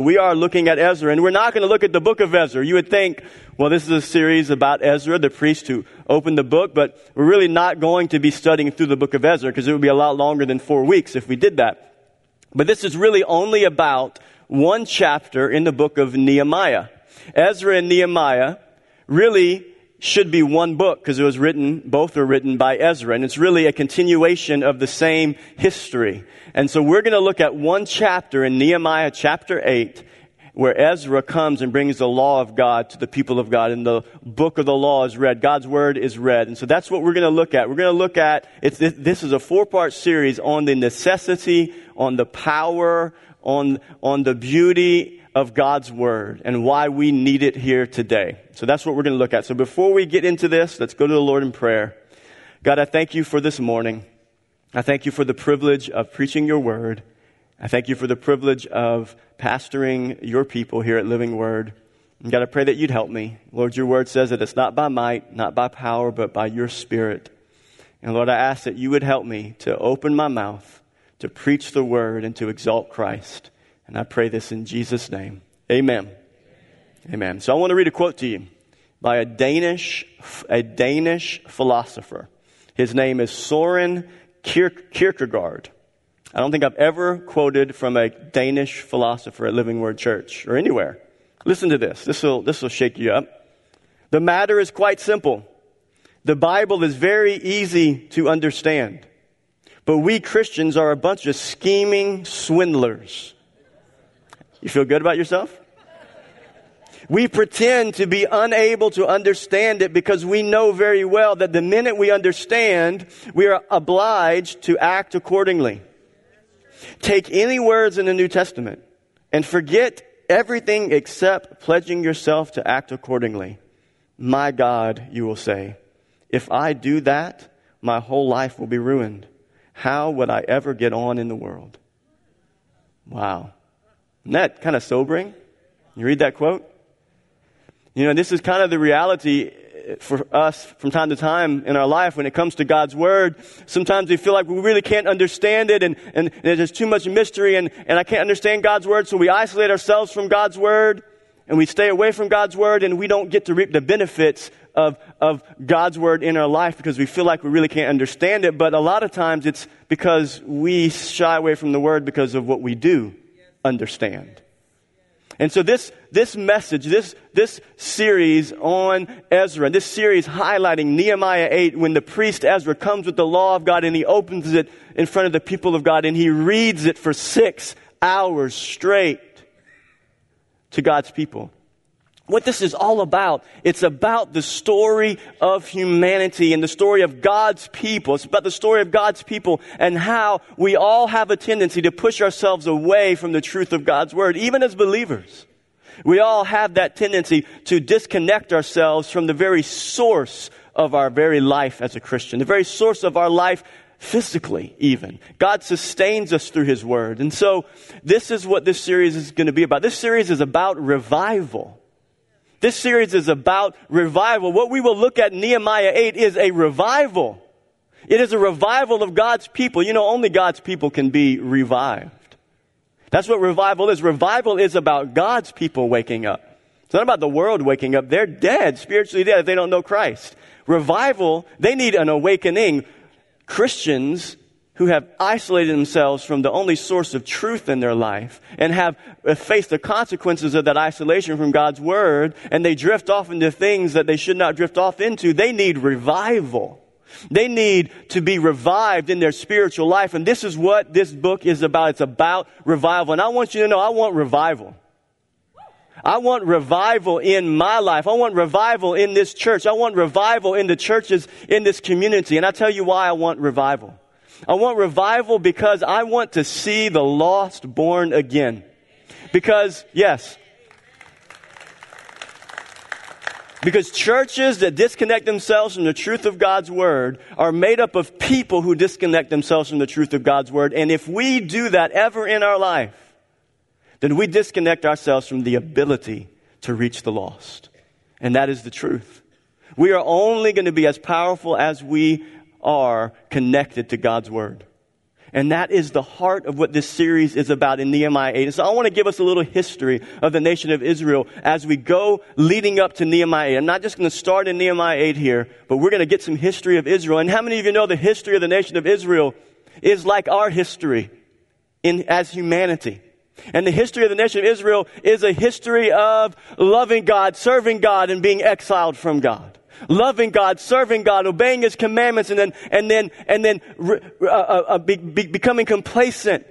We are looking at Ezra, and we're not going to look at the book of Ezra. You would think, well, this is a series about Ezra, the priest who opened the book, but we're really not going to be studying through the book of Ezra because it would be a lot longer than four weeks if we did that. But this is really only about one chapter in the book of Nehemiah. Ezra and Nehemiah really should be one book because it was written, both are written by Ezra, and it's really a continuation of the same history. And so we're going to look at one chapter in Nehemiah chapter 8 where Ezra comes and brings the law of God to the people of God, and the book of the law is read. God's word is read. And so that's what we're going to look at. We're going to look at, this is a four part series on the necessity, on the power, on, on the beauty of God's word, and why we need it here today. So that's what we're going to look at. So before we get into this, let's go to the Lord in prayer. God, I thank you for this morning. I thank you for the privilege of preaching your word. I thank you for the privilege of pastoring your people here at Living Word. And God, I pray that you'd help me. Lord, your word says that it's not by might, not by power, but by your spirit. And Lord, I ask that you would help me to open my mouth, to preach the word, and to exalt Christ. And I pray this in Jesus' name. Amen. Amen. So I want to read a quote to you by a Danish, a Danish philosopher. His name is Soren Kierkegaard. I don't think I've ever quoted from a Danish philosopher at Living Word Church or anywhere. Listen to this. This will, this will shake you up. The matter is quite simple. The Bible is very easy to understand. But we Christians are a bunch of scheming swindlers. You feel good about yourself? We pretend to be unable to understand it because we know very well that the minute we understand, we are obliged to act accordingly. Take any words in the New Testament and forget everything except pledging yourself to act accordingly. My God, you will say, if I do that, my whole life will be ruined. How would I ever get on in the world? Wow. Isn't that kind of sobering? You read that quote? You know, this is kind of the reality eh, for us from time to time in our life when it comes to God's Word. Sometimes we feel like we really can't understand it and, and, and there's too much mystery and, and I can't understand God's Word, so we isolate ourselves from God's Word and we stay away from God's Word and we don't get to reap the benefits of, of God's Word in our life because we feel like we really can't understand it. But a lot of times it's because we shy away from the Word because of what we do understand. And so this, this message, this, this series on Ezra, this series highlighting Nehemiah 8 when the priest Ezra comes with the law of God and he opens it in front of the people of God and he reads it for six hours straight to God's people what this is all about. It's about the story of humanity and the story of God's people. It's about the story of God's people and how we all have a tendency to push ourselves away from the truth of God's word, even as believers. We all have that tendency to disconnect ourselves from the very source of our very life as a Christian, the very source of our life physically even. God sustains us through His Word. And so this is what this series is going to be about. This series is about revival. This series is about revival. What we will look at Nehemiah 8 is a revival. It is a revival of God's people. You know, only God's people can be revived. That's what revival is. Revival is about God's people waking up. It's not about the world waking up. They're dead, spiritually dead, if they don't know Christ. Revival, they need an awakening. Christians who have isolated themselves from the only source of truth in their life and have uh, faced the consequences of that isolation from God's Word, and they drift off into things that they should not drift off into, they need revival. They need to be revived in their spiritual life. And this is what this book is about. It's about revival. And I want you to know I want revival. I want revival in my life. I want revival in this church. I want revival in the churches in this community. And I tell you why I want revival. I want revival because I want to see the lost born again. Because, yes, because churches that disconnect themselves from the truth of God's Word are made up of people who disconnect themselves from the truth of God's Word. And if we do that ever in our life, then we disconnect ourselves from the ability to reach the lost. And that is the truth. We are only going to be as powerful as we are connected to God's Word. And that is the heart of what this series is about in Nehemiah 8. And so I want to give us a little history of the nation of Israel as we go leading up to Nehemiah 8. I'm not just going to start in Nehemiah 8 here, but we're going to get some history of Israel. And how many of you know the history of the nation of Israel is like our history in, as humanity? And the history of the nation of Israel is a history of loving God, serving God, and being exiled from God loving God, serving God, obeying His commandments, and then, and then, and then uh, uh, uh, be, be, becoming complacent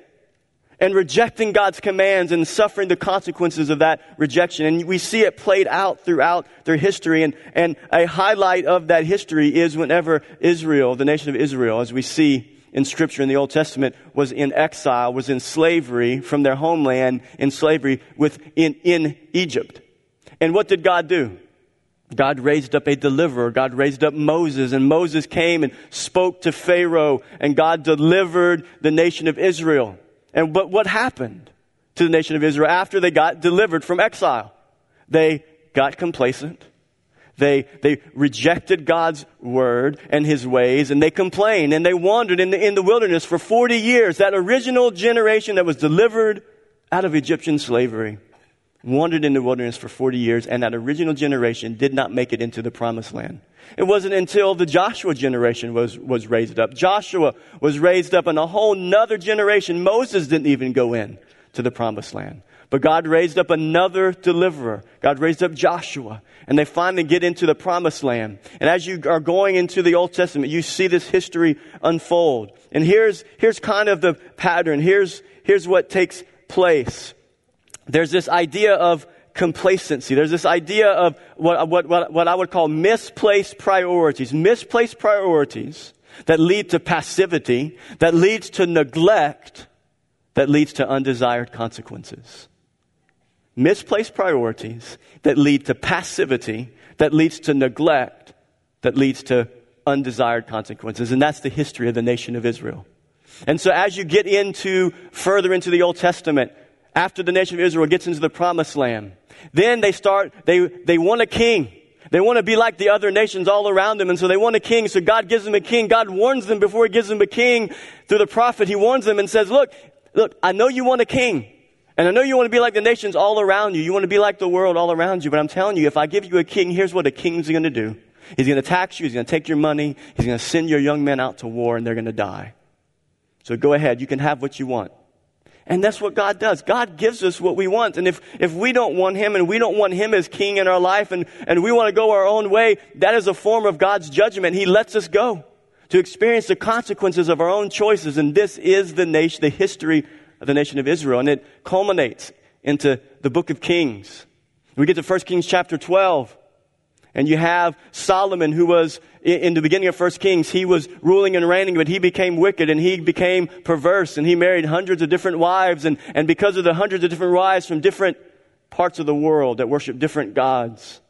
and rejecting God's commands and suffering the consequences of that rejection. And we see it played out throughout their history. And, and a highlight of that history is whenever Israel, the nation of Israel, as we see in Scripture in the Old Testament, was in exile, was in slavery from their homeland in slavery within in Egypt. And what did God do? God raised up a deliverer. God raised up Moses, and Moses came and spoke to Pharaoh, and God delivered the nation of Israel. And but what happened to the nation of Israel after they got delivered from exile? They got complacent. They, they rejected God's word and his ways, and they complained, and they wandered in the, in the wilderness for 40 years. That original generation that was delivered out of Egyptian slavery wandered in the wilderness for 40 years, and that original generation did not make it into the promised land. It wasn't until the Joshua generation was, was raised up. Joshua was raised up in a whole nother generation. Moses didn't even go in to the promised land. But God raised up another deliverer. God raised up Joshua. And they finally get into the promised land. And as you are going into the Old Testament, you see this history unfold. And here's, here's kind of the pattern. Here's, here's what takes place there's this idea of complacency. There's this idea of what, what, what, what I would call misplaced priorities. Misplaced priorities that lead to passivity, that leads to neglect, that leads to undesired consequences. Misplaced priorities that lead to passivity, that leads to neglect, that leads to undesired consequences. And that's the history of the nation of Israel. And so as you get into further into the Old Testament, after the nation of Israel gets into the promised land. Then they start, they, they want a king. They want to be like the other nations all around them, and so they want a king. So God gives them a king. God warns them before He gives them a king through the prophet. He warns them and says, Look, look, I know you want a king. And I know you want to be like the nations all around you. You want to be like the world all around you. But I'm telling you, if I give you a king, here's what a king's going to do. He's going to tax you. He's going to take your money. He's going to send your young men out to war, and they're going to die. So go ahead. You can have what you want. And that's what God does. God gives us what we want. And if, if we don't want Him and we don't want Him as King in our life and, and we want to go our own way, that is a form of God's judgment. He lets us go to experience the consequences of our own choices. And this is the nation, the history of the nation of Israel. And it culminates into the book of Kings. We get to 1 Kings chapter 12. And you have Solomon who was in the beginning of First Kings, he was ruling and reigning, but he became wicked and he became perverse and he married hundreds of different wives. And, and because of the hundreds of different wives from different parts of the world that worship different gods,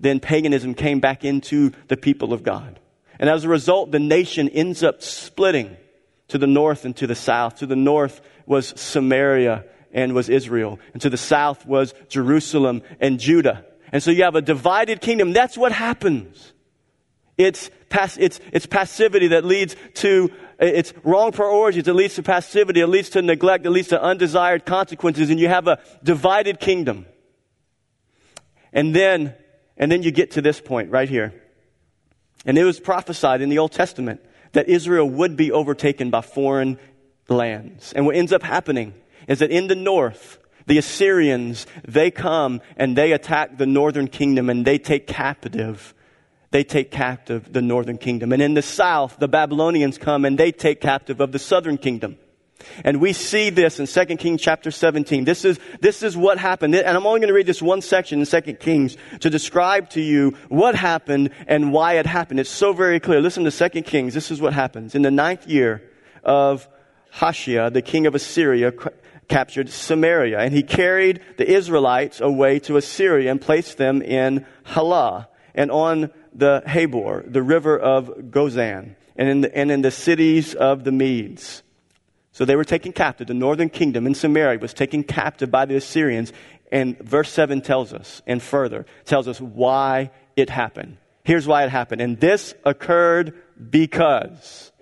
then paganism came back into the people of God. And as a result, the nation ends up splitting to the north and to the south. To the north was Samaria and was Israel. And to the south was Jerusalem and Judah. And so you have a divided kingdom. That's what happens it's, pass, it's, it's passivity that leads to, it's wrong priorities that leads to passivity, it leads to neglect, it leads to undesired consequences, and you have a divided kingdom. And then, and then you get to this point right here. And it was prophesied in the Old Testament that Israel would be overtaken by foreign lands. And what ends up happening is that in the north, the Assyrians, they come and they attack the northern kingdom and they take captive they take captive the northern kingdom. And in the south, the Babylonians come and they take captive of the southern kingdom. And we see this in 2 Kings chapter 17. This is, this is what happened. And I'm only going to read this one section in 2 Kings to describe to you what happened and why it happened. It's so very clear. Listen to 2 Kings. This is what happens. In the ninth year of Hoshea, the king of Assyria, captured Samaria. And he carried the Israelites away to Assyria and placed them in Halah and on the Habor, the river of Gozan, and in the, and in the cities of the Medes. So they were taken captive. The northern kingdom in Samaria was taken captive by the Assyrians. And verse 7 tells us, and further, tells us why it happened. Here's why it happened. And this occurred because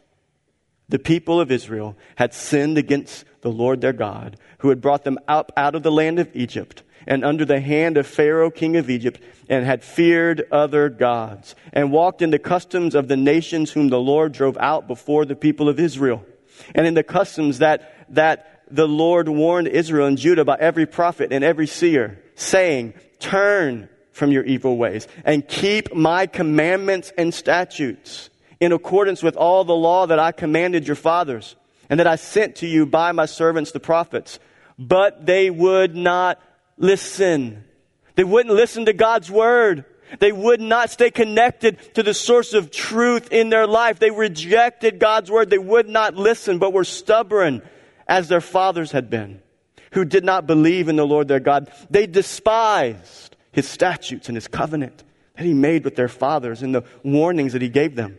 the people of Israel had sinned against the Lord their God, who had brought them up out of the land of Egypt and under the hand of Pharaoh, king of Egypt, and had feared other gods, and walked in the customs of the nations whom the Lord drove out before the people of Israel, and in the customs that, that the Lord warned Israel and Judah by every prophet and every seer, saying, Turn from your evil ways and keep my commandments and statutes in accordance with all the law that I commanded your fathers and that I sent to you by my servants the prophets. But they would not listen. They wouldn't listen to God's word. They would not stay connected to the source of truth in their life. They rejected God's word. They would not listen, but were stubborn as their fathers had been, who did not believe in the Lord their God. They despised his statutes and his covenant that he made with their fathers and the warnings that he gave them.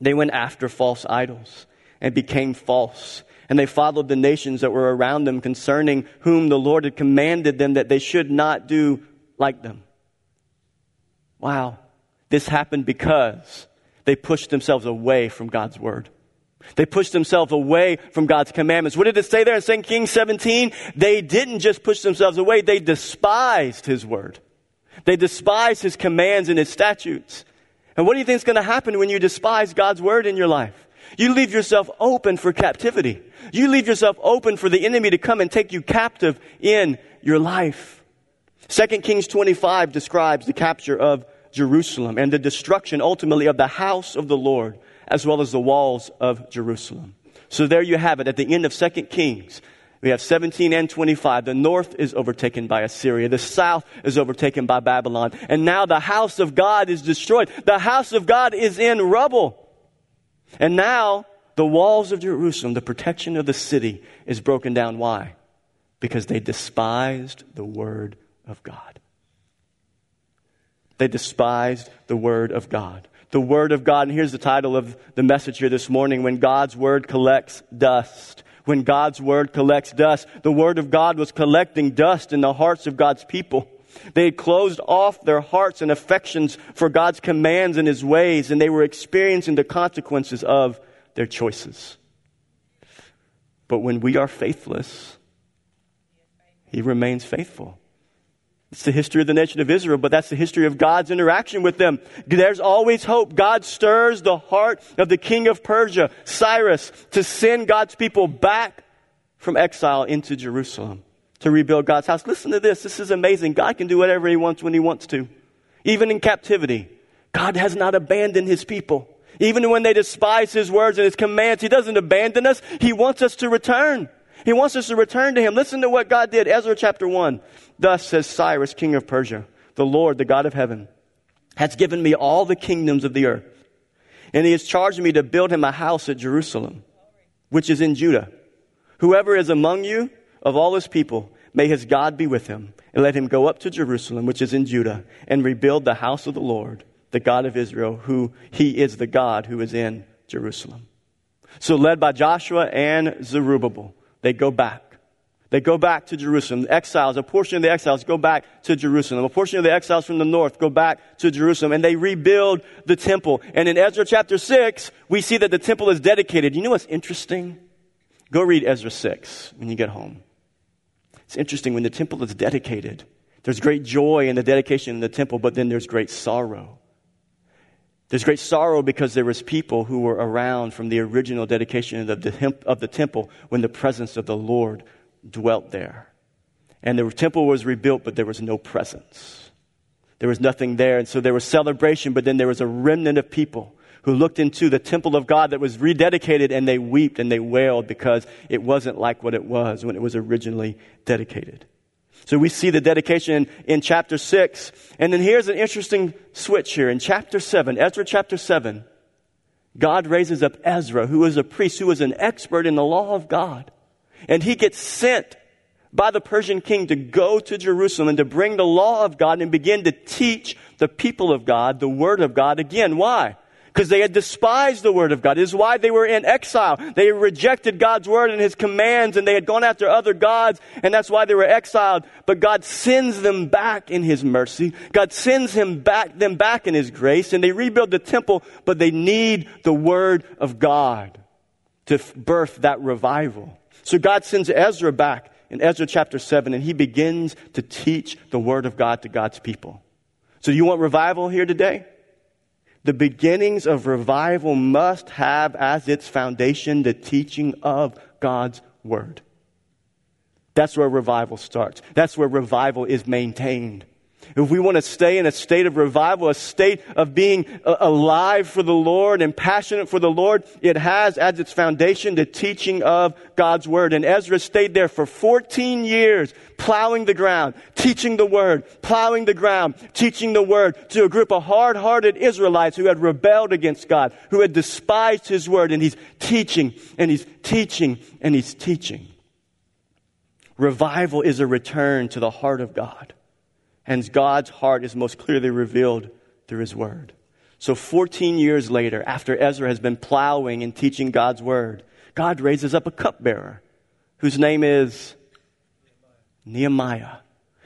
They went after false idols and became false. And they followed the nations that were around them concerning whom the Lord had commanded them that they should not do like them. Wow. This happened because they pushed themselves away from God's word. They pushed themselves away from God's commandments. What did it say there in 2 Kings 17? They didn't just push themselves away, they despised his word. They despised his commands and his statutes. And what do you think is going to happen when you despise God's word in your life? You leave yourself open for captivity. You leave yourself open for the enemy to come and take you captive in your life. 2 Kings 25 describes the capture of Jerusalem and the destruction ultimately of the house of the Lord as well as the walls of Jerusalem. So there you have it at the end of 2 Kings. We have 17 and 25. The north is overtaken by Assyria. The south is overtaken by Babylon. And now the house of God is destroyed. The house of God is in rubble. And now the walls of Jerusalem, the protection of the city is broken down. Why? Because they despised the word of God. They despised the word of God the Word of God. And here's the title of the message here this morning When God's Word Collects Dust. When God's Word collects dust. The Word of God was collecting dust in the hearts of God's people. They had closed off their hearts and affections for God's commands and His ways, and they were experiencing the consequences of their choices. But when we are faithless, He remains faithful. It's the history of the nation of Israel, but that's the history of God's interaction with them. There's always hope. God stirs the heart of the king of Persia, Cyrus, to send God's people back from exile into Jerusalem to rebuild God's house. Listen to this. This is amazing. God can do whatever he wants when he wants to. Even in captivity, God has not abandoned his people. Even when they despise his words and his commands, he doesn't abandon us. He wants us to return. He wants us to return to him. Listen to what God did. Ezra chapter 1. Thus says Cyrus, king of Persia, the Lord, the God of heaven, has given me all the kingdoms of the earth. And he has charged me to build him a house at Jerusalem, which is in Judah. Whoever is among you of all his people, may his God be with him, and let him go up to Jerusalem, which is in Judah, and rebuild the house of the Lord, the God of Israel, who he is the God who is in Jerusalem. So led by Joshua and Zerubbabel, they go back. They go back to Jerusalem. The exiles, a portion of the exiles go back to Jerusalem. A portion of the exiles from the north go back to Jerusalem and they rebuild the temple. And in Ezra chapter 6, we see that the temple is dedicated. You know what's interesting? Go read Ezra 6 when you get home. It's interesting when the temple is dedicated. There's great joy in the dedication of the temple, but then there's great sorrow. There's great sorrow because there was people who were around from the original dedication of the, of the temple when the presence of the Lord dwelt there. And the temple was rebuilt, but there was no presence. There was nothing there. And so there was celebration, but then there was a remnant of people who looked into the temple of God that was rededicated and they wept and they wailed because it wasn't like what it was when it was originally dedicated. So we see the dedication in, chapter 6. And then here's an interesting switch here. In chapter 7, Ezra chapter 7, God raises up Ezra, who is a priest, who is an expert in the law of God. And he gets sent by the Persian king to go to Jerusalem and to bring the law of God and begin to teach the people of God the word of God again. Why? Because they had despised the word of God. Is why they were in exile. They rejected God's word and his commands and they had gone after other gods and that's why they were exiled. But God sends them back in his mercy. God sends him back, them back in his grace and they rebuild the temple, but they need the word of God. to birth that revival. So God sends Ezra back in Ezra chapter 7, and he begins to teach the Word of God to God's people. So, you want revival here today? The beginnings of revival must have as its foundation the teaching of God's Word. That's where revival starts. That's where revival is maintained. If we want to stay in a state of revival, a state of being uh, alive for the Lord and passionate for the Lord, it has as its foundation the teaching of God's Word. And Ezra stayed there for 14 years, plowing the ground, teaching the Word, plowing the ground, teaching the Word to a group of hard-hearted Israelites who had rebelled against God, who had despised His Word. And He's teaching, and He's teaching, and He's teaching. Revival is a return to the heart of God. And God's heart is most clearly revealed through His Word. So 14 years later, after Ezra has been plowing and teaching God's Word, God raises up a cupbearer whose name is Nehemiah.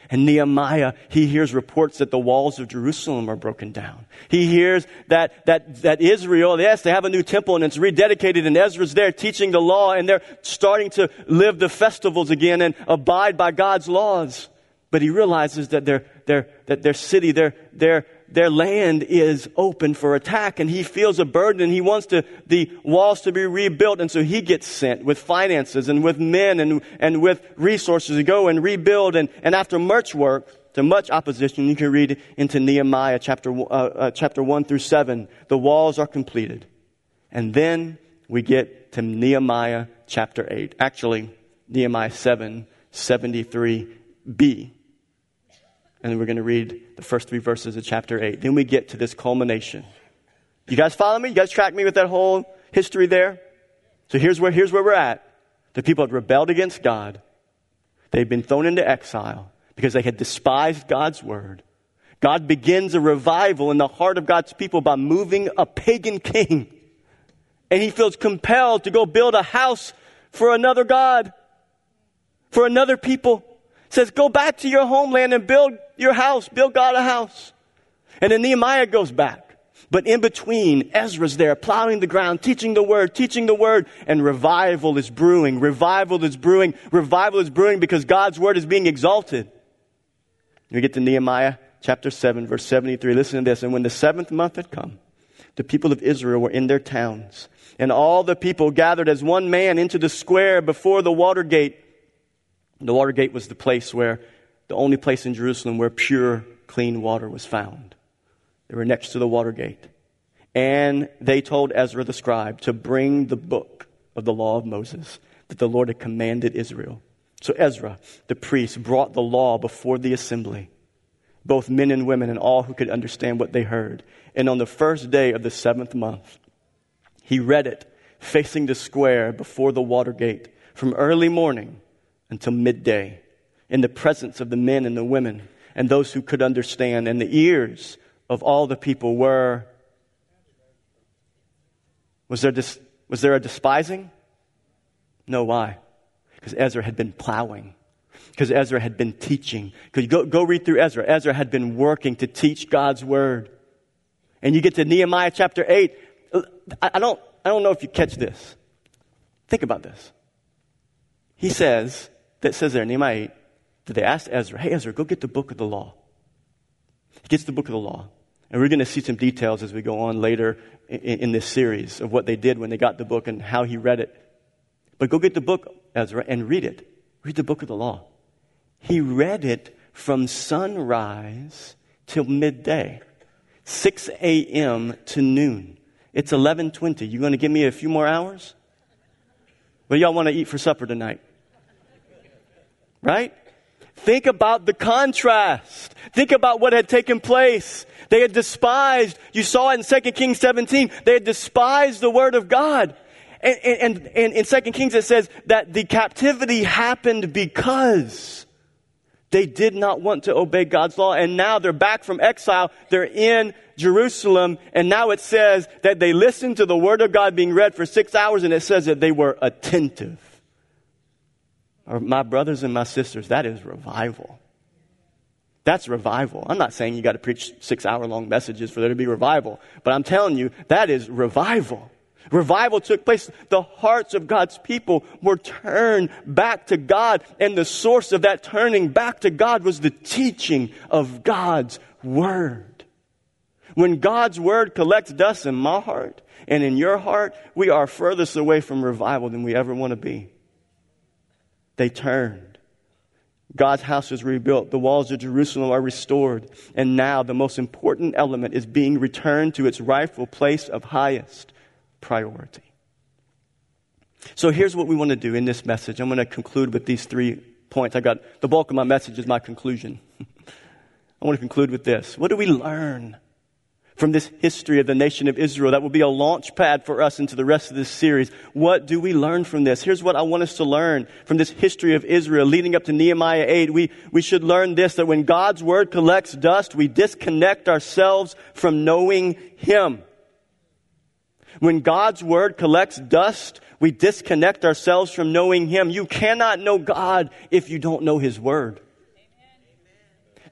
And Nehemiah, he hears reports that the walls of Jerusalem are broken down. He hears that, that, that Israel, yes, they have a new temple and it's rededicated and Ezra's there teaching the law and they're starting to live the festivals again and abide by God's laws. But he realizes that their, their, that their city, their, their, their land is open for attack and he feels a burden and he wants to, the walls to be rebuilt. And so he gets sent with finances and with men and, and with resources to go and rebuild. And, and after much work, to much opposition, you can read into Nehemiah chapter, uh, uh, chapter 1 through 7. The walls are completed. And then we get to Nehemiah chapter 8. Actually, Nehemiah 7, 73b. And then we're going to read the first three verses of chapter 8. Then we get to this culmination. You guys follow me? You guys track me with that whole history there? So here's where, here's where we're at. The people had rebelled against God. They'd been thrown into exile because they had despised God's word. God begins a revival in the heart of God's people by moving a pagan king. And he feels compelled to go build a house for another God, for another people says, Go back to your homeland and build your house, build God a house. And then Nehemiah goes back. But in between, Ezra's there plowing the ground, teaching the word, teaching the word, and revival is brewing. Revival is brewing. Revival is brewing because God's word is being exalted. We get to Nehemiah chapter 7, verse 73. Listen to this. And when the seventh month had come, the people of Israel were in their towns, and all the people gathered as one man into the square before the water gate the water gate was the place where, the only place in Jerusalem where pure, clean water was found. They were next to the water gate. And they told Ezra the scribe to bring the book of the law of Moses that the Lord had commanded Israel. So Ezra, the priest, brought the law before the assembly, both men and women and all who could understand what they heard. And on the first day of the seventh month, he read it facing the square before the water gate from early morning until midday in the presence of the men and the women and those who could understand. And the ears of all the people were. Was there, dis, was there a despising? No, why? Because Ezra had been plowing. Because Ezra had been teaching. Because go, go read through Ezra. Ezra had been working to teach God's word. And you get to Nehemiah chapter 8. I, I don't, I don't know if you catch this. Think about this. He says, that says there Nehemiah 8 that they asked Ezra, hey, Ezra, go get the book of the law. He gets the book of the law. And we're going to see some details as we go on later in, in, this series of what they did when they got the book and how he read it. But go get the book, Ezra, and read it. Read the book of the law. He read it from sunrise till midday, 6 a.m. to noon. It's 11:20. You going to give me a few more hours? What do y'all want to eat for supper tonight? Right? Think about the contrast. Think about what had taken place. They had despised, you saw it in 2 Kings 17, they had despised the word of God. And, and, and in 2 Kings it says that the captivity happened because they did not want to obey God's law. And now they're back from exile. They're in Jerusalem. And now it says that they listened to the word of God being read for six hours and it says that they were attentive or my brothers and my sisters, that is revival. That's revival. I'm not saying you got to preach six hour long messages for there to be revival, but I'm telling you, that is revival. Revival took place. The hearts of God's people were turned back to God, and the source of that turning back to God was the teaching of God's Word. When God's Word collects dust in my heart and in your heart, we are furthest away from revival than we ever want to be. They turned. God's house is rebuilt. The walls of Jerusalem are restored. And now the most important element is being returned to its rightful place of highest priority. So here's what we want to do in this message. I'm going to conclude with these three points. I got the bulk of my message is my conclusion. I want to conclude with this. What do we learn from this history of the nation of Israel that will be a launch pad for us into the rest of this series. What do we learn from this? Here's what I want us to learn from this history of Israel leading up to Nehemiah 8. We, we should learn this, that when God's word collects dust, we disconnect ourselves from knowing Him. When God's word collects dust, we disconnect ourselves from knowing Him. You cannot know God if you don't know His word.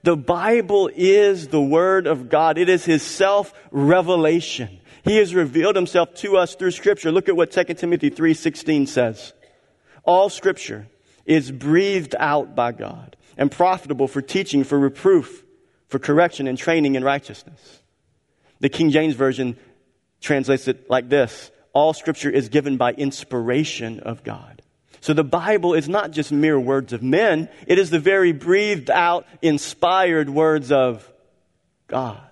The Bible is the Word of God. It is His self-revelation. He has revealed Himself to us through Scripture. Look at what 2 Timothy 3.16 says. All Scripture is breathed out by God and profitable for teaching, for reproof, for correction and training in righteousness. The King James Version translates it like this. All Scripture is given by inspiration of God so the Bible is not just mere words of men, it is the very breathed out, inspired words of God.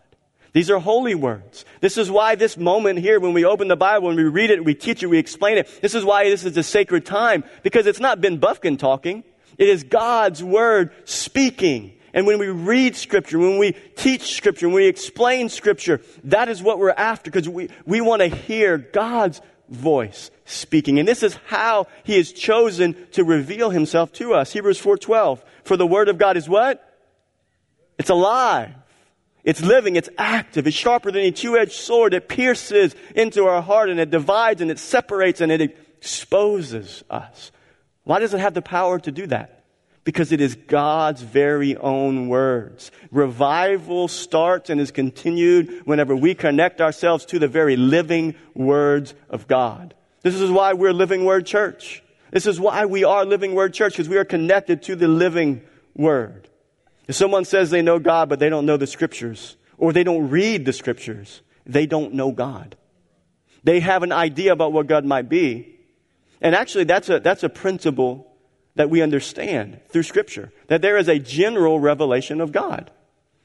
These are holy words. This is why this moment here, when we open the Bible, when we read it, we teach it, we explain it, this is why this is a sacred time, because it's not Ben Buffkin talking. It is God's Word speaking. And when we read Scripture, when we teach Scripture, when we explain Scripture, that is what we're after, because we, we want to hear God's voice speaking. And this is how he has chosen to reveal himself to us. Hebrews 4:12. For the word of God is what? It's alive. It's living, it's active, it's sharper than a two-edged sword. It pierces into our heart and it divides and it separates and it exposes us. Why does it have the power to do that? Because it is God's very own words. Revival starts and is continued whenever we connect ourselves to the very living words of God. This is why we're Living Word Church. This is why we are Living Word Church, because we are connected to the living Word. If someone says they know God, but they don't know the Scriptures, or they don't read the Scriptures, they don't know God. They have an idea about what God might be. And actually, that's a, that's a principle that we understand through Scripture, that there is a general revelation of God.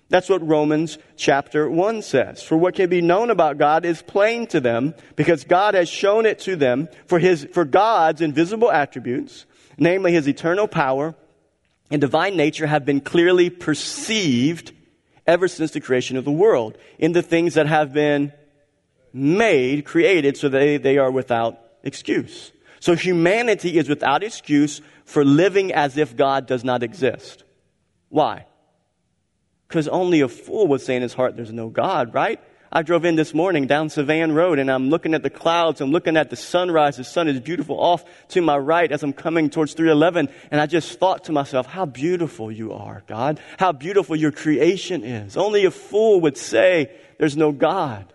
That's what Romans chapter 1 says. For what can be known about God is plain to them because God has shown it to them for his, for God's invisible attributes, namely his eternal power and divine nature have been clearly perceived ever since the creation of the world in the things that have been made, created, so they, they are without excuse. So humanity is without excuse for living as if God does not exist. Why? Because only a fool would say in his heart, there's no God, right? I drove in this morning down Savan Road and I'm looking at the clouds. I'm looking at the sunrise. The sun is beautiful off to my right as I'm coming towards 311. And I just thought to myself, how beautiful you are, God. How beautiful your creation is. Only a fool would say there's no God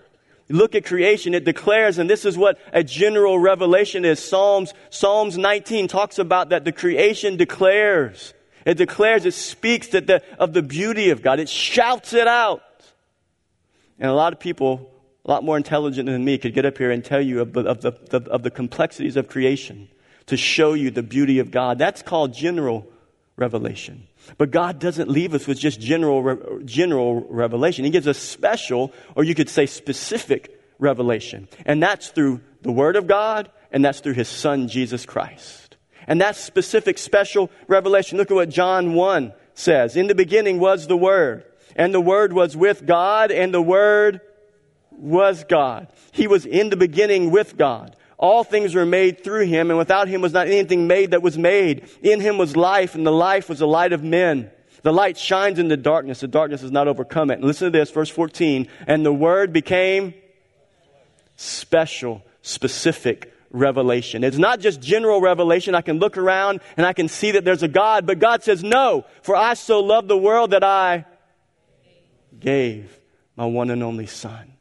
look at creation, it declares, and this is what a general revelation is. Psalms, Psalms 19 talks about that the creation declares. It declares, it speaks that the, of the beauty of God. It shouts it out. And a lot of people, a lot more intelligent than me, could get up here and tell you of of the, of the complexities of creation to show you the beauty of God. That's called general revelation. But God doesn't leave us with just general, general revelation. He gives us special, or you could say specific revelation. And that's through the Word of God, and that's through His Son, Jesus Christ. And that's specific, special revelation. Look at what John 1 says. In the beginning was the Word, and the Word was with God, and the Word was God. He was in the beginning with God. All things were made through him, and without him was not anything made that was made. In him was life, and the life was the light of men. The light shines in the darkness. The darkness has not overcome it. And listen to this, verse 14. And the word became special, specific revelation. It's not just general revelation. I can look around and I can see that there's a God, but God says, no, for I so loved the world that I gave my one and only son.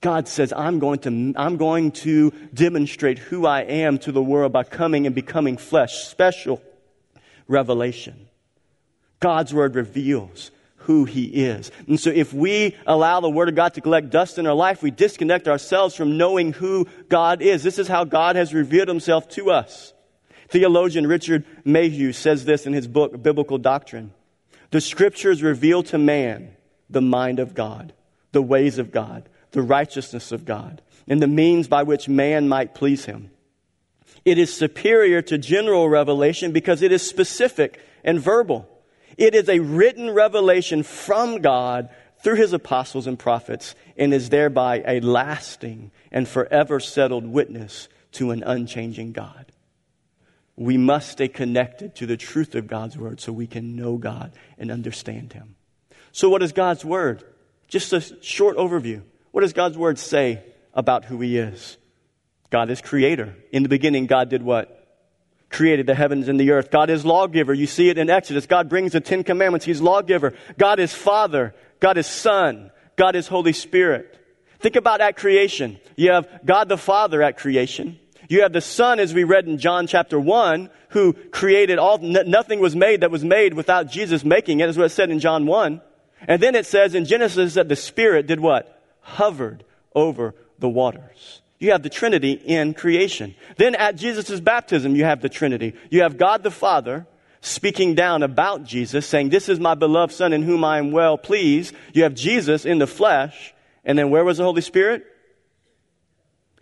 God says, I'm going, to, I'm going to demonstrate who I am to the world by coming and becoming flesh. Special revelation. God's word reveals who he is. And so if we allow the word of God to collect dust in our life, we disconnect ourselves from knowing who God is. This is how God has revealed himself to us. Theologian Richard Mayhue says this in his book, Biblical Doctrine. The scriptures reveal to man the mind of God, the ways of God, the righteousness of God, and the means by which man might please him. It is superior to general revelation because it is specific and verbal. It is a written revelation from God through his apostles and prophets and is thereby a lasting and forever settled witness to an unchanging God. We must stay connected to the truth of God's word so we can know God and understand him. So, what is God's word? Just a short overview. What does God's word say about who he is? God is creator. In the beginning, God did what? Created the heavens and the earth. God is lawgiver. You see it in Exodus. God brings the Ten Commandments. He's lawgiver. God is Father. God is Son. God is Holy Spirit. Think about at creation. You have God the Father at creation. You have the Son, as we read in John chapter 1, who created all, nothing was made that was made without Jesus making it, is what it said in John 1. And then it says in Genesis that the Spirit did what? Hovered over the waters. You have the Trinity in creation. Then at Jesus' baptism, you have the Trinity. You have God the Father speaking down about Jesus, saying, This is my beloved Son in whom I am well pleased. You have Jesus in the flesh. And then where was the Holy Spirit?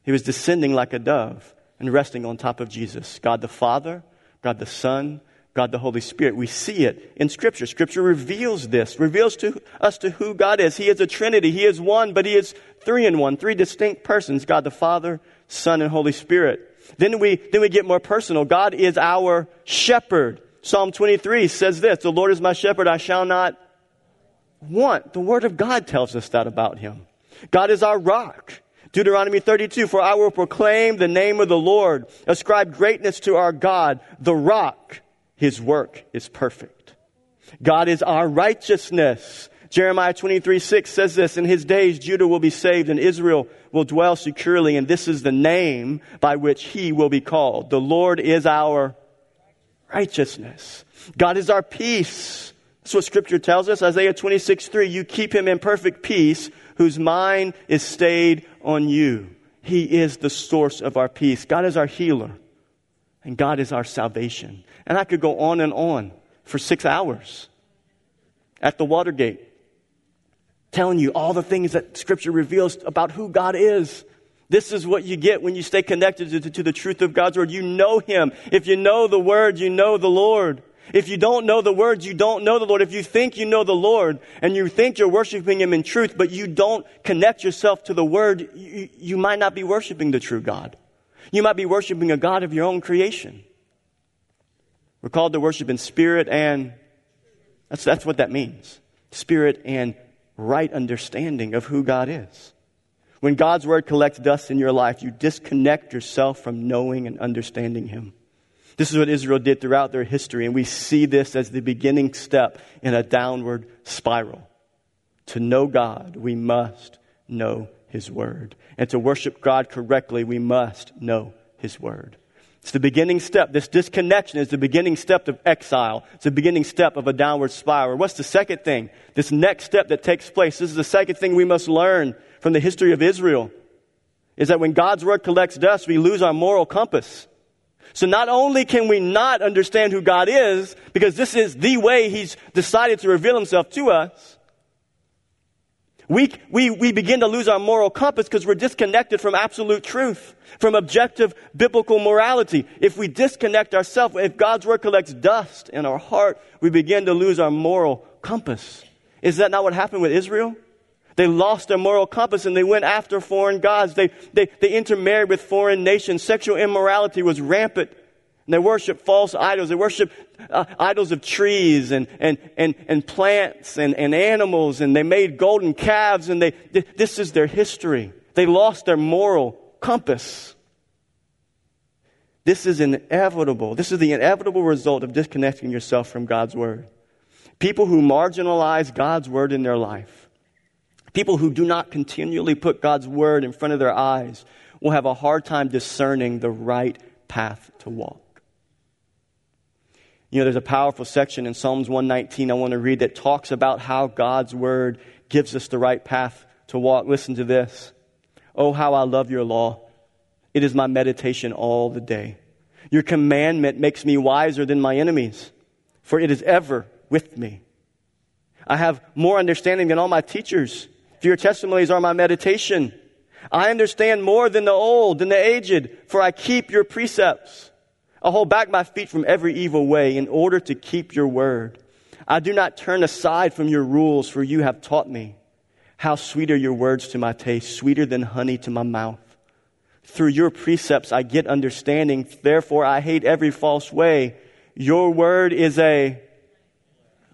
He was descending like a dove and resting on top of Jesus. God the Father, God the Son, God the Holy Spirit. We see it in Scripture. Scripture reveals this, reveals to us to who God is. He is a Trinity. He is one, but He is three in one, three distinct persons, God the Father, Son, and Holy Spirit. Then we, then we get more personal. God is our shepherd. Psalm 23 says this, the Lord is my shepherd, I shall not want. The Word of God tells us that about Him. God is our rock. Deuteronomy 32, for I will proclaim the name of the Lord, ascribe greatness to our God, the rock. His work is perfect. God is our righteousness. Jeremiah 23, 6 says this, In his days Judah will be saved and Israel will dwell securely, and this is the name by which he will be called. The Lord is our righteousness. God is our peace. That's what scripture tells us. Isaiah 26, 3, you keep him in perfect peace whose mind is stayed on you. He is the source of our peace. God is our healer, and God is our salvation. And I could go on and on for six hours at the Watergate telling you all the things that Scripture reveals about who God is. This is what you get when you stay connected to, to, the truth of God's Word. You know Him. If you know the Word, you know the Lord. If you don't know the Word, you don't know the Lord. If you think you know the Lord and you think you're worshiping Him in truth, but you don't connect yourself to the Word, you, you might not be worshiping the true God. You might be worshiping a God of your own creation. We're called to worship in spirit and that's, that's what that means. Spirit and right understanding of who God is. When God's word collects dust in your life, you disconnect yourself from knowing and understanding Him. This is what Israel did throughout their history, and we see this as the beginning step in a downward spiral. To know God, we must know His Word. And to worship God correctly, we must know His Word. It's the beginning step. This disconnection is the beginning step of exile. It's the beginning step of a downward spiral. What's the second thing? This next step that takes place. This is the second thing we must learn from the history of Israel. Is that when God's word collects dust, we lose our moral compass. So not only can we not understand who God is, because this is the way He's decided to reveal Himself to us, we, we, we begin to lose our moral compass because we're disconnected from absolute truth, from objective biblical morality. If we disconnect ourselves, if God's word collects dust in our heart, we begin to lose our moral compass. Is that not what happened with Israel? They lost their moral compass and they went after foreign gods. They, they, they intermarried with foreign nations. Sexual immorality was rampant. And they worship false idols. They worship uh, idols of trees and, and, and, and plants and, and animals. And they made golden calves. And they, this is their history. They lost their moral compass. This is inevitable. This is the inevitable result of disconnecting yourself from God's Word. People who marginalize God's Word in their life People who do not continually put God's word in front of their eyes will have a hard time discerning the right path to walk. You know, there's a powerful section in Psalms 119 I want to read that talks about how God's word gives us the right path to walk. Listen to this. Oh, how I love your law. It is my meditation all the day. Your commandment makes me wiser than my enemies, for it is ever with me. I have more understanding than all my teachers, for your testimonies are my meditation. I understand more than the old, than the aged, for I keep your precepts. I hold back my feet from every evil way in order to keep your word. I do not turn aside from your rules, for you have taught me. How sweet are your words to my taste, sweeter than honey to my mouth. Through your precepts I get understanding, therefore I hate every false way. Your word is a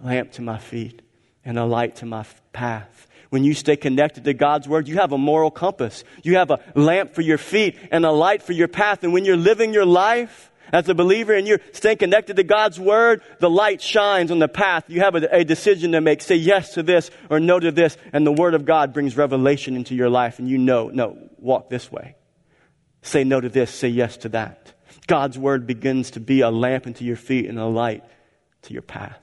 lamp to my feet and a light to my path. When you stay connected to God's word, you have a moral compass. You have a lamp for your feet and a light for your path. And when you're living your life, as a believer and you're staying connected to God's Word, the light shines on the path. You have a, a, decision to make. Say yes to this or no to this. And the Word of God brings revelation into your life. And you know, no, walk this way. Say no to this. Say yes to that. God's Word begins to be a lamp into your feet and a light to your path.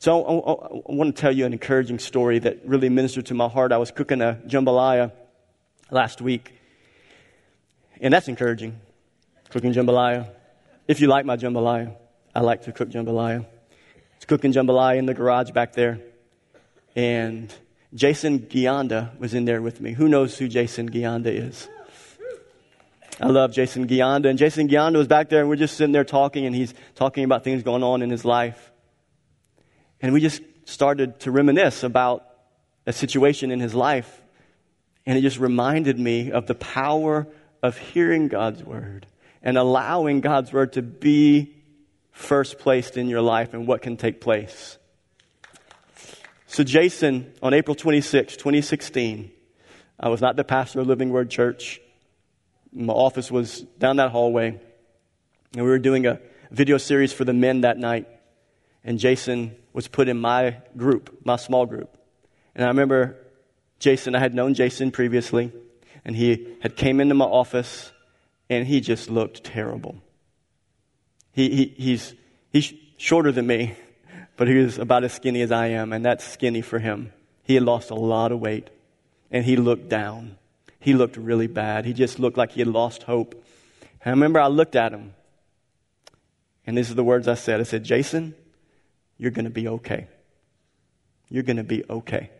So I, I, I want to tell you an encouraging story that really ministered to my heart. I was cooking a jambalaya last week. And that's encouraging cooking jambalaya. If you like my jambalaya, I like to cook jambalaya. It's cooking jambalaya in the garage back there. And Jason Gianda was in there with me. Who knows who Jason Gianda is? I love Jason Gianda. And Jason Gianda was back there, and we're just sitting there talking, and he's talking about things going on in his life. And we just started to reminisce about a situation in his life. And it just reminded me of the power of hearing God's word and allowing God's word to be first placed in your life and what can take place. So, Jason, on April 26, 2016, I was not the pastor of Living Word Church. My office was down that hallway, and we were doing a video series for the men that night. And Jason was put in my group, my small group. And I remember Jason, I had known Jason previously, and he had came into my office and he just looked terrible. He, he, he's, he's shorter than me, but he was about as skinny as I am, and that's skinny for him. He had lost a lot of weight, and he looked down. He looked really bad. He just looked like he had lost hope. And I remember I looked at him, and these are the words I said I said, Jason, you're going to be okay. You're going to be okay.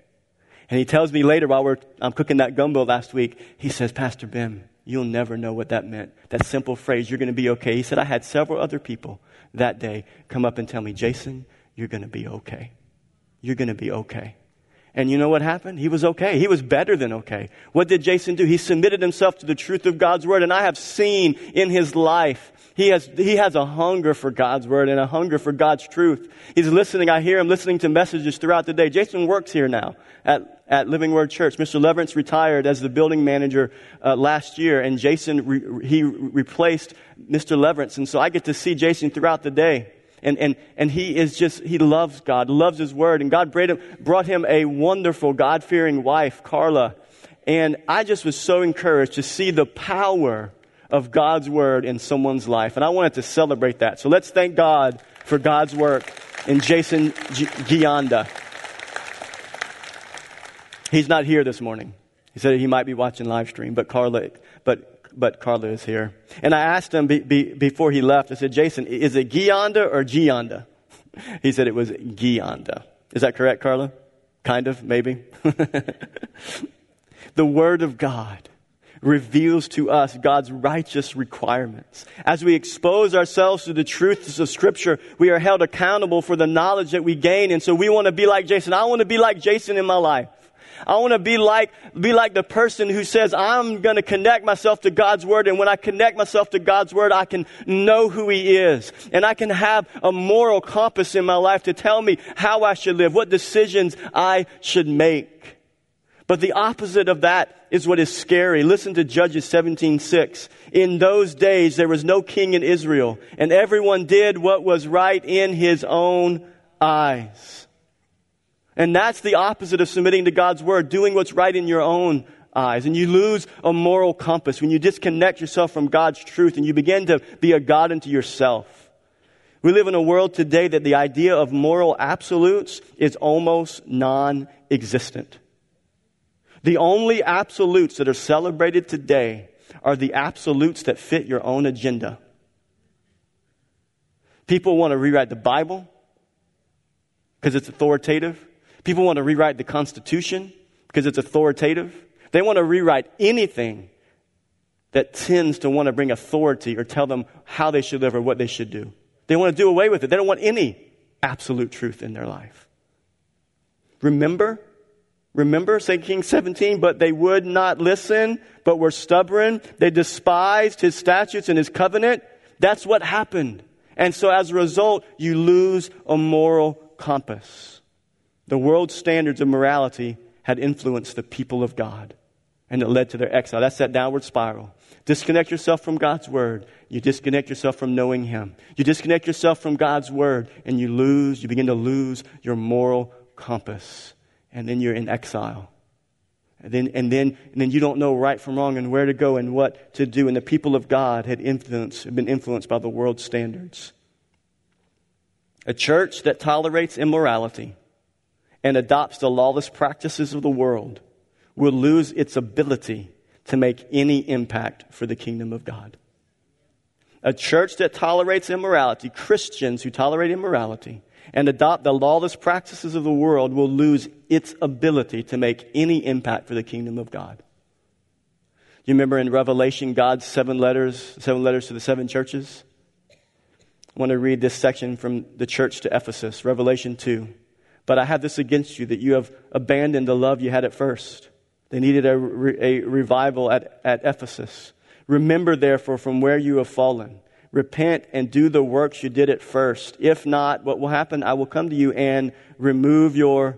And he tells me later while we're, I'm cooking that gumbo last week, he says, Pastor Ben, You'll never know what that meant. That simple phrase, you're going to be okay. He said, I had several other people that day come up and tell me, Jason, you're going to be okay. You're going to be okay. And you know what happened? He was okay. He was better than okay. What did Jason do? He submitted himself to the truth of God's word. And I have seen in his life, he has, he has a hunger for God's word and a hunger for God's truth. He's listening. I hear him listening to messages throughout the day. Jason works here now at at Living Word Church. Mr. Leverance retired as the building manager uh, last year, and Jason, re- he replaced Mr. Leverance. And so I get to see Jason throughout the day. And, and, and he is just, he loves God, loves his word. And God brought him, brought him a wonderful, God fearing wife, Carla. And I just was so encouraged to see the power of God's word in someone's life. And I wanted to celebrate that. So let's thank God for God's work in Jason Gianda. He's not here this morning. He said he might be watching live stream, but Carla, but, Carla is here. And I asked him be, be, before he left, I said, Jason, is it Gionda or Gionda? He said it was Gionda. Is that correct, Carla? Kind of, maybe. the Word of God reveals to us God's righteous requirements. As we expose ourselves to the truths of Scripture, we are held accountable for the knowledge that we gain. And so we want to be like Jason. I want to be like Jason in my life. I want to be like, be like the person who says, I'm going to connect myself to God's Word. And when I connect myself to God's Word, I can know who He is. And I can have a moral compass in my life to tell me how I should live, what decisions I should make. But the opposite of that is what is scary. Listen to Judges 17:6. In those days there was no king in Israel, and everyone did what was right in his own eyes. And that's the opposite of submitting to God's word, doing what's right in your own eyes. And you lose a moral compass when you disconnect yourself from God's truth and you begin to be a God unto yourself. We live in a world today that the idea of moral absolutes is almost non existent. The only absolutes that are celebrated today are the absolutes that fit your own agenda. People want to rewrite the Bible because it's authoritative. People want to rewrite the Constitution because it's authoritative. They want to rewrite anything that tends to want to bring authority or tell them how they should live or what they should do. They want to do away with it. They don't want any absolute truth in their life. Remember? Remember 2 Kings 17? But they would not listen, but were stubborn. They despised his statutes and his covenant. That's what happened. And so as a result, you lose a moral compass. The world's standards of morality had influenced the people of God, and it led to their exile. That's that downward spiral. Disconnect yourself from God's word. You disconnect yourself from knowing Him. You disconnect yourself from God's word, and you lose, you begin to lose your moral compass. And then you're in exile. And then, and then, and then you don't know right from wrong and where to go and what to do. And the people of God had influenced, had been influenced by the world's standards. A church that tolerates immorality and adopts the lawless practices of the world will lose its ability to make any impact for the kingdom of God. A church that tolerates immorality, Christians who tolerate immorality, and adopt the lawless practices of the world will lose its ability to make any impact for the kingdom of God. You remember in Revelation, God's seven letters, seven letters to the seven churches? I want to read this section from the church to Ephesus, Revelation 2. But I have this against you that you have abandoned the love you had at first. They needed a, re- a revival at, at Ephesus. Remember, therefore, from where you have fallen. Repent and do the works you did at first. If not, what will happen? I will come to you and remove your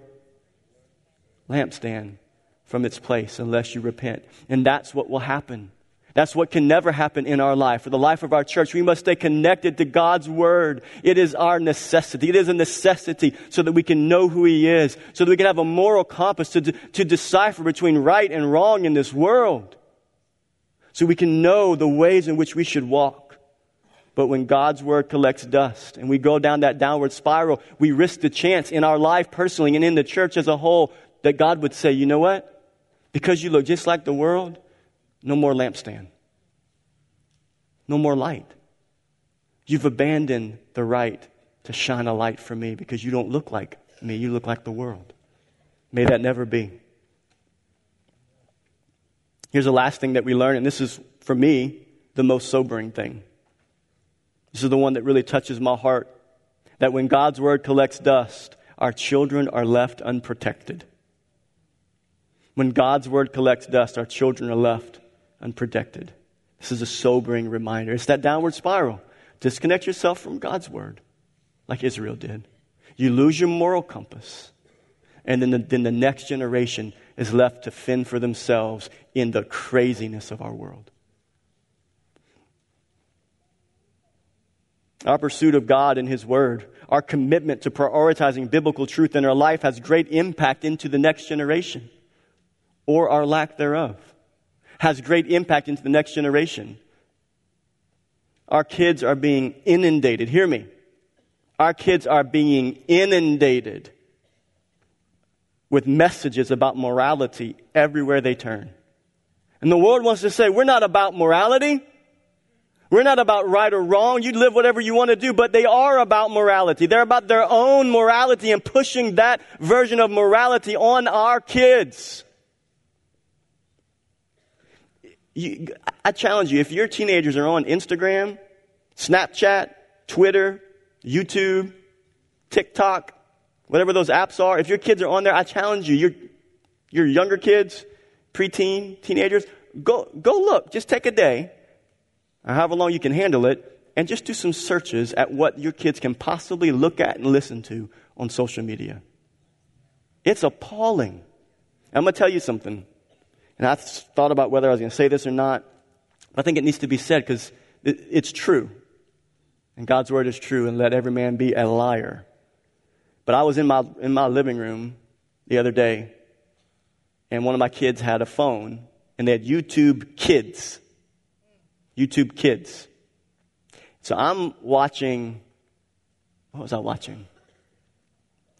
lampstand from its place unless you repent. And that's what will happen. That's what can never happen in our life. For the life of our church, we must stay connected to God's Word. It is our necessity. It is a necessity so that we can know who He is, so that we can have a moral compass to, to decipher between right and wrong in this world, so we can know the ways in which we should walk. But when God's Word collects dust and we go down that downward spiral, we risk the chance in our life personally and in the church as a whole that God would say, you know what? Because you look just like the world, no more lampstand. No more light. You've abandoned the right to shine a light for me because you don't look like me, you look like the world. May that never be. Here's the last thing that we learn, and this is, for me, the most sobering thing. This is the one that really touches my heart that when God's word collects dust, our children are left unprotected. When God's word collects dust, our children are left unprotected. This is a sobering reminder. It's that downward spiral. Disconnect yourself from God's word, like Israel did. You lose your moral compass. And then the, then the next generation is left to fend for themselves in the craziness of our world. Our pursuit of God and His Word, our commitment to prioritizing biblical truth in our life has great impact into the next generation or our lack thereof has great impact into the next generation. Our kids are being inundated. Hear me. Our kids are being inundated with messages about morality everywhere they turn. And the world wants to say, we're not about morality. We're not about right or wrong. You live whatever you want to do, but they are about morality. They're about their own morality and pushing that version of morality on our kids. You, I challenge you, if your teenagers are on Instagram, Snapchat, Twitter, YouTube, TikTok, whatever those apps are, if your kids are on there, I challenge you, your, your younger kids, preteen, teenagers, go, go look. Just take a day, however long you can handle it, and just do some searches at what your kids can possibly look at and listen to on social media. It's appalling. I'm going to tell you something. And I thought about whether I was going to say this or not. I think it needs to be said because it, it's true. And God's word is true, and let every man be a liar. But I was in my, in my living room the other day, and one of my kids had a phone, and they had YouTube Kids. YouTube Kids. So I'm watching, what was I watching?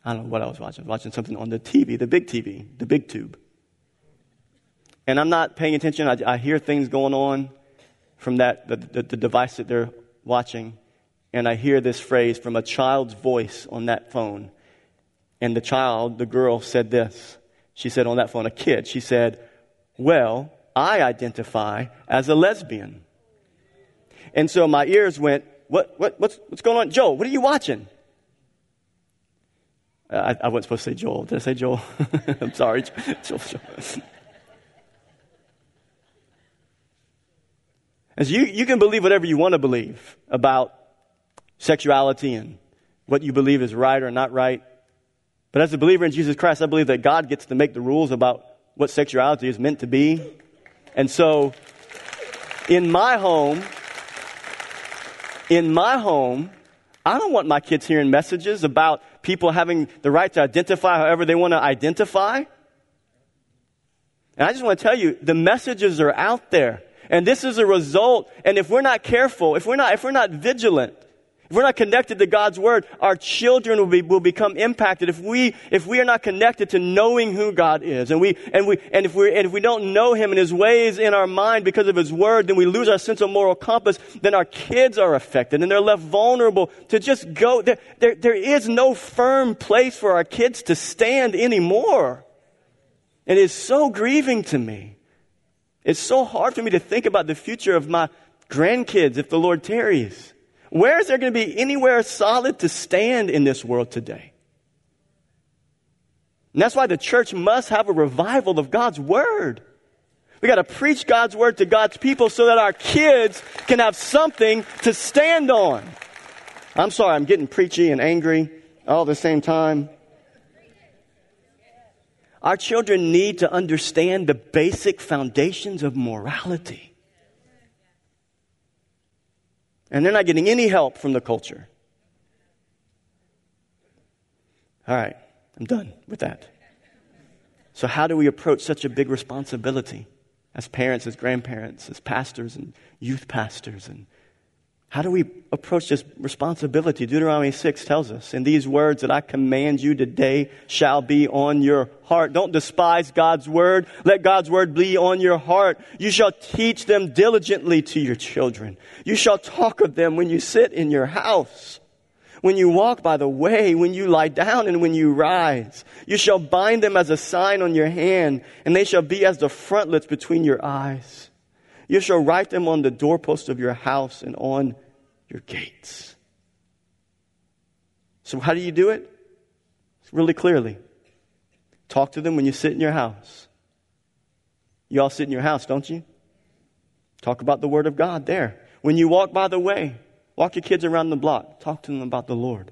I don't know what I was watching. I was watching something on the TV, the big TV, the big tube. And I'm not paying attention. I, I hear things going on from that, the, the, the device that they're watching. And I hear this phrase from a child's voice on that phone. And the child, the girl, said this. She said on that phone, a kid, she said, Well, I identify as a lesbian. And so my ears went, what, what, what's, what's going on? Joel, what are you watching? Uh, I, I wasn't supposed to say Joel. Did I say Joel? I'm sorry. Joel, Joel. So you, you can believe whatever you want to believe about sexuality and what you believe is right or not right. But as a believer in Jesus Christ, I believe that God gets to make the rules about what sexuality is meant to be. And so, in my home, in my home, I don't want my kids hearing messages about people having the right to identify however they want to identify. And I just want to tell you, the messages are out there. And this is a result. And if we're not careful, if we're not, if we're not vigilant, if we're not connected to God's word, our children will, be, will become impacted. If we, if we are not connected to knowing who God is, and we, and we, and if we, and if we don't know Him and His ways in our mind because of His word, then we lose our sense of moral compass. Then our kids are affected, and they're left vulnerable to just go. There, there, there is no firm place for our kids to stand anymore. It is so grieving to me. It's so hard for me to think about the future of my grandkids if the Lord tarries. Where is there going to be anywhere solid to stand in this world today? And that's why the church must have a revival of God's Word. We got to preach God's Word to God's people so that our kids can have something to stand on. I'm sorry, I'm getting preachy and angry all at the same time. Our children need to understand the basic foundations of morality. And they're not getting any help from the culture. All right, I'm done with that. So, how do we approach such a big responsibility as parents, as grandparents, as pastors, and youth pastors, and how do we approach this responsibility? Deuteronomy 6 tells us, In these words that I command you today shall be on your heart. Don't despise God's word. Let God's word be on your heart. You shall teach them diligently to your children. You shall talk of them when you sit in your house, when you walk by the way, when you lie down, and when you rise. You shall bind them as a sign on your hand, and they shall be as the frontlets between your eyes. You shall write them on the doorpost of your house and on your gates. So, how do you do it? Really clearly. Talk to them when you sit in your house. You all sit in your house, don't you? Talk about the Word of God there. When you walk by the way, walk your kids around the block. Talk to them about the Lord.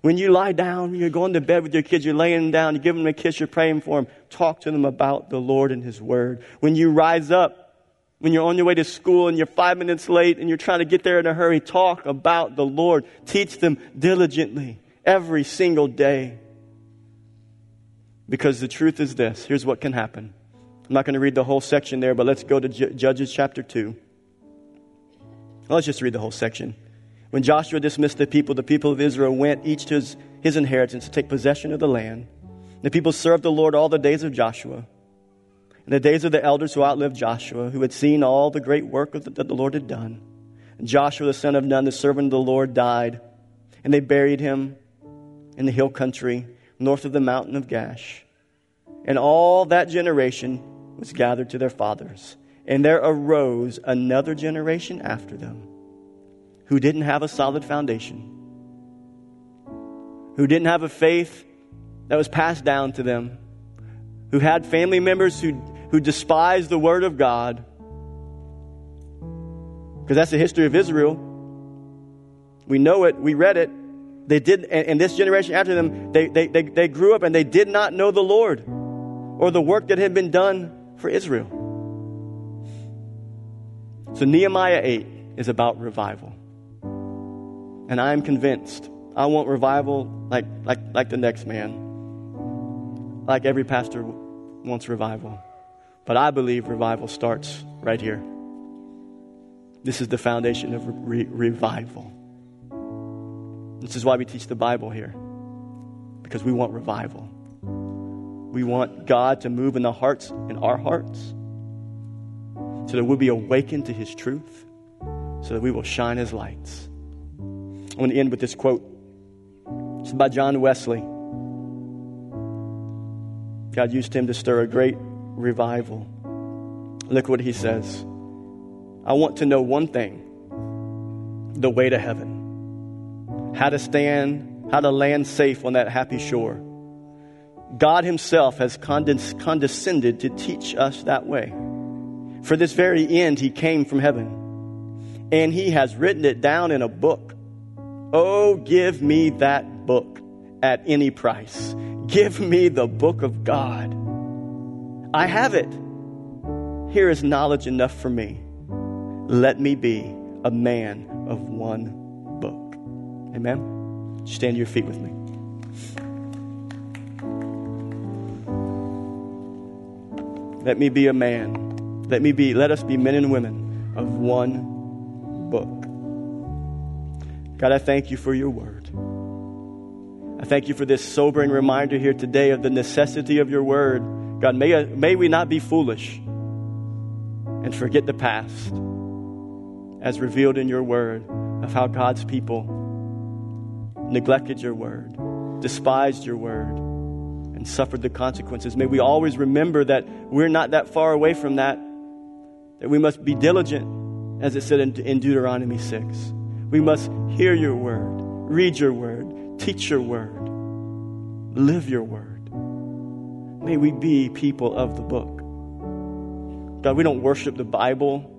When you lie down, you're going to bed with your kids, you're laying down, you give them a kiss, you're praying for them. Talk to them about the Lord and His Word. When you rise up, when you're on your way to school and you're five minutes late and you're trying to get there in a hurry, talk about the Lord. Teach them diligently every single day. Because the truth is this here's what can happen. I'm not going to read the whole section there, but let's go to J- Judges chapter 2. Well, let's just read the whole section. When Joshua dismissed the people, the people of Israel went each to his, his inheritance to take possession of the land. The people served the Lord all the days of Joshua. In the days of the elders who outlived Joshua, who had seen all the great work that the Lord had done, Joshua the son of Nun, the servant of the Lord, died, and they buried him in the hill country north of the mountain of Gaash. And all that generation was gathered to their fathers. And there arose another generation after them who didn't have a solid foundation, who didn't have a faith that was passed down to them, who had family members who who despise the word of God. Because that's the history of Israel. We know it, we read it. They did, and, this generation after them, they, they, they, they grew up and they did not know the Lord or the work that had been done for Israel. So Nehemiah 8 is about revival. And I am convinced I want revival like, like, like the next man like every pastor wants revival. But I believe revival starts right here. This is the foundation of re- revival. This is why we teach the Bible here, because we want revival. We want God to move in the hearts, in our hearts, so that we'll be awakened to His truth, so that we will shine His lights. I want to end with this quote. It's by John Wesley. God used him to stir a great revival. Look what he says. I want to know one thing the way to heaven, how to stand, how to land safe on that happy shore. God Himself has condescended to teach us that way. For this very end, He came from heaven, and He has written it down in a book. Oh, give me that book at any price. Give me the book of God. I have it. Here is knowledge enough for me. Let me be a man of one book. Amen. Stand your feet with me. Let me be a man. Let me be, let us be men and women of one book. God, I thank you for your word. I thank you for this sobering reminder here today of the necessity of your word. God, may, may we not be foolish and forget the past as revealed in your word of how God's people neglected your word, despised your word, and suffered the consequences. May we always remember that we're not that far away from that, that we must be diligent, as it said in, in Deuteronomy 6. We must hear your word, read your word, teach your word, live your word. May we be people of the book. God, we don't worship the Bible.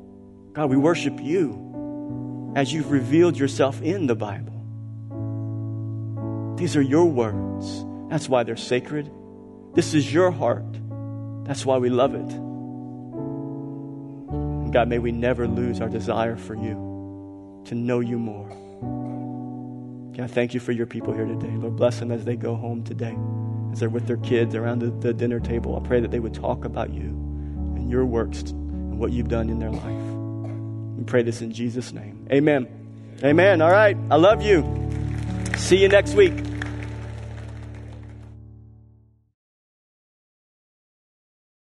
God, we worship you as you've revealed yourself in the Bible. These are your words. That's why they're sacred. This is your heart. That's why we love it. God, may we never lose our desire for you to know you more. God, thank you for your people here today. Lord, bless them as they go home today, as they're with their kids around the, the dinner table. I pray that they would talk about you and your works and what you've done in their life. We pray this in Jesus' name. Amen. Amen. All right. I love you. See you next week.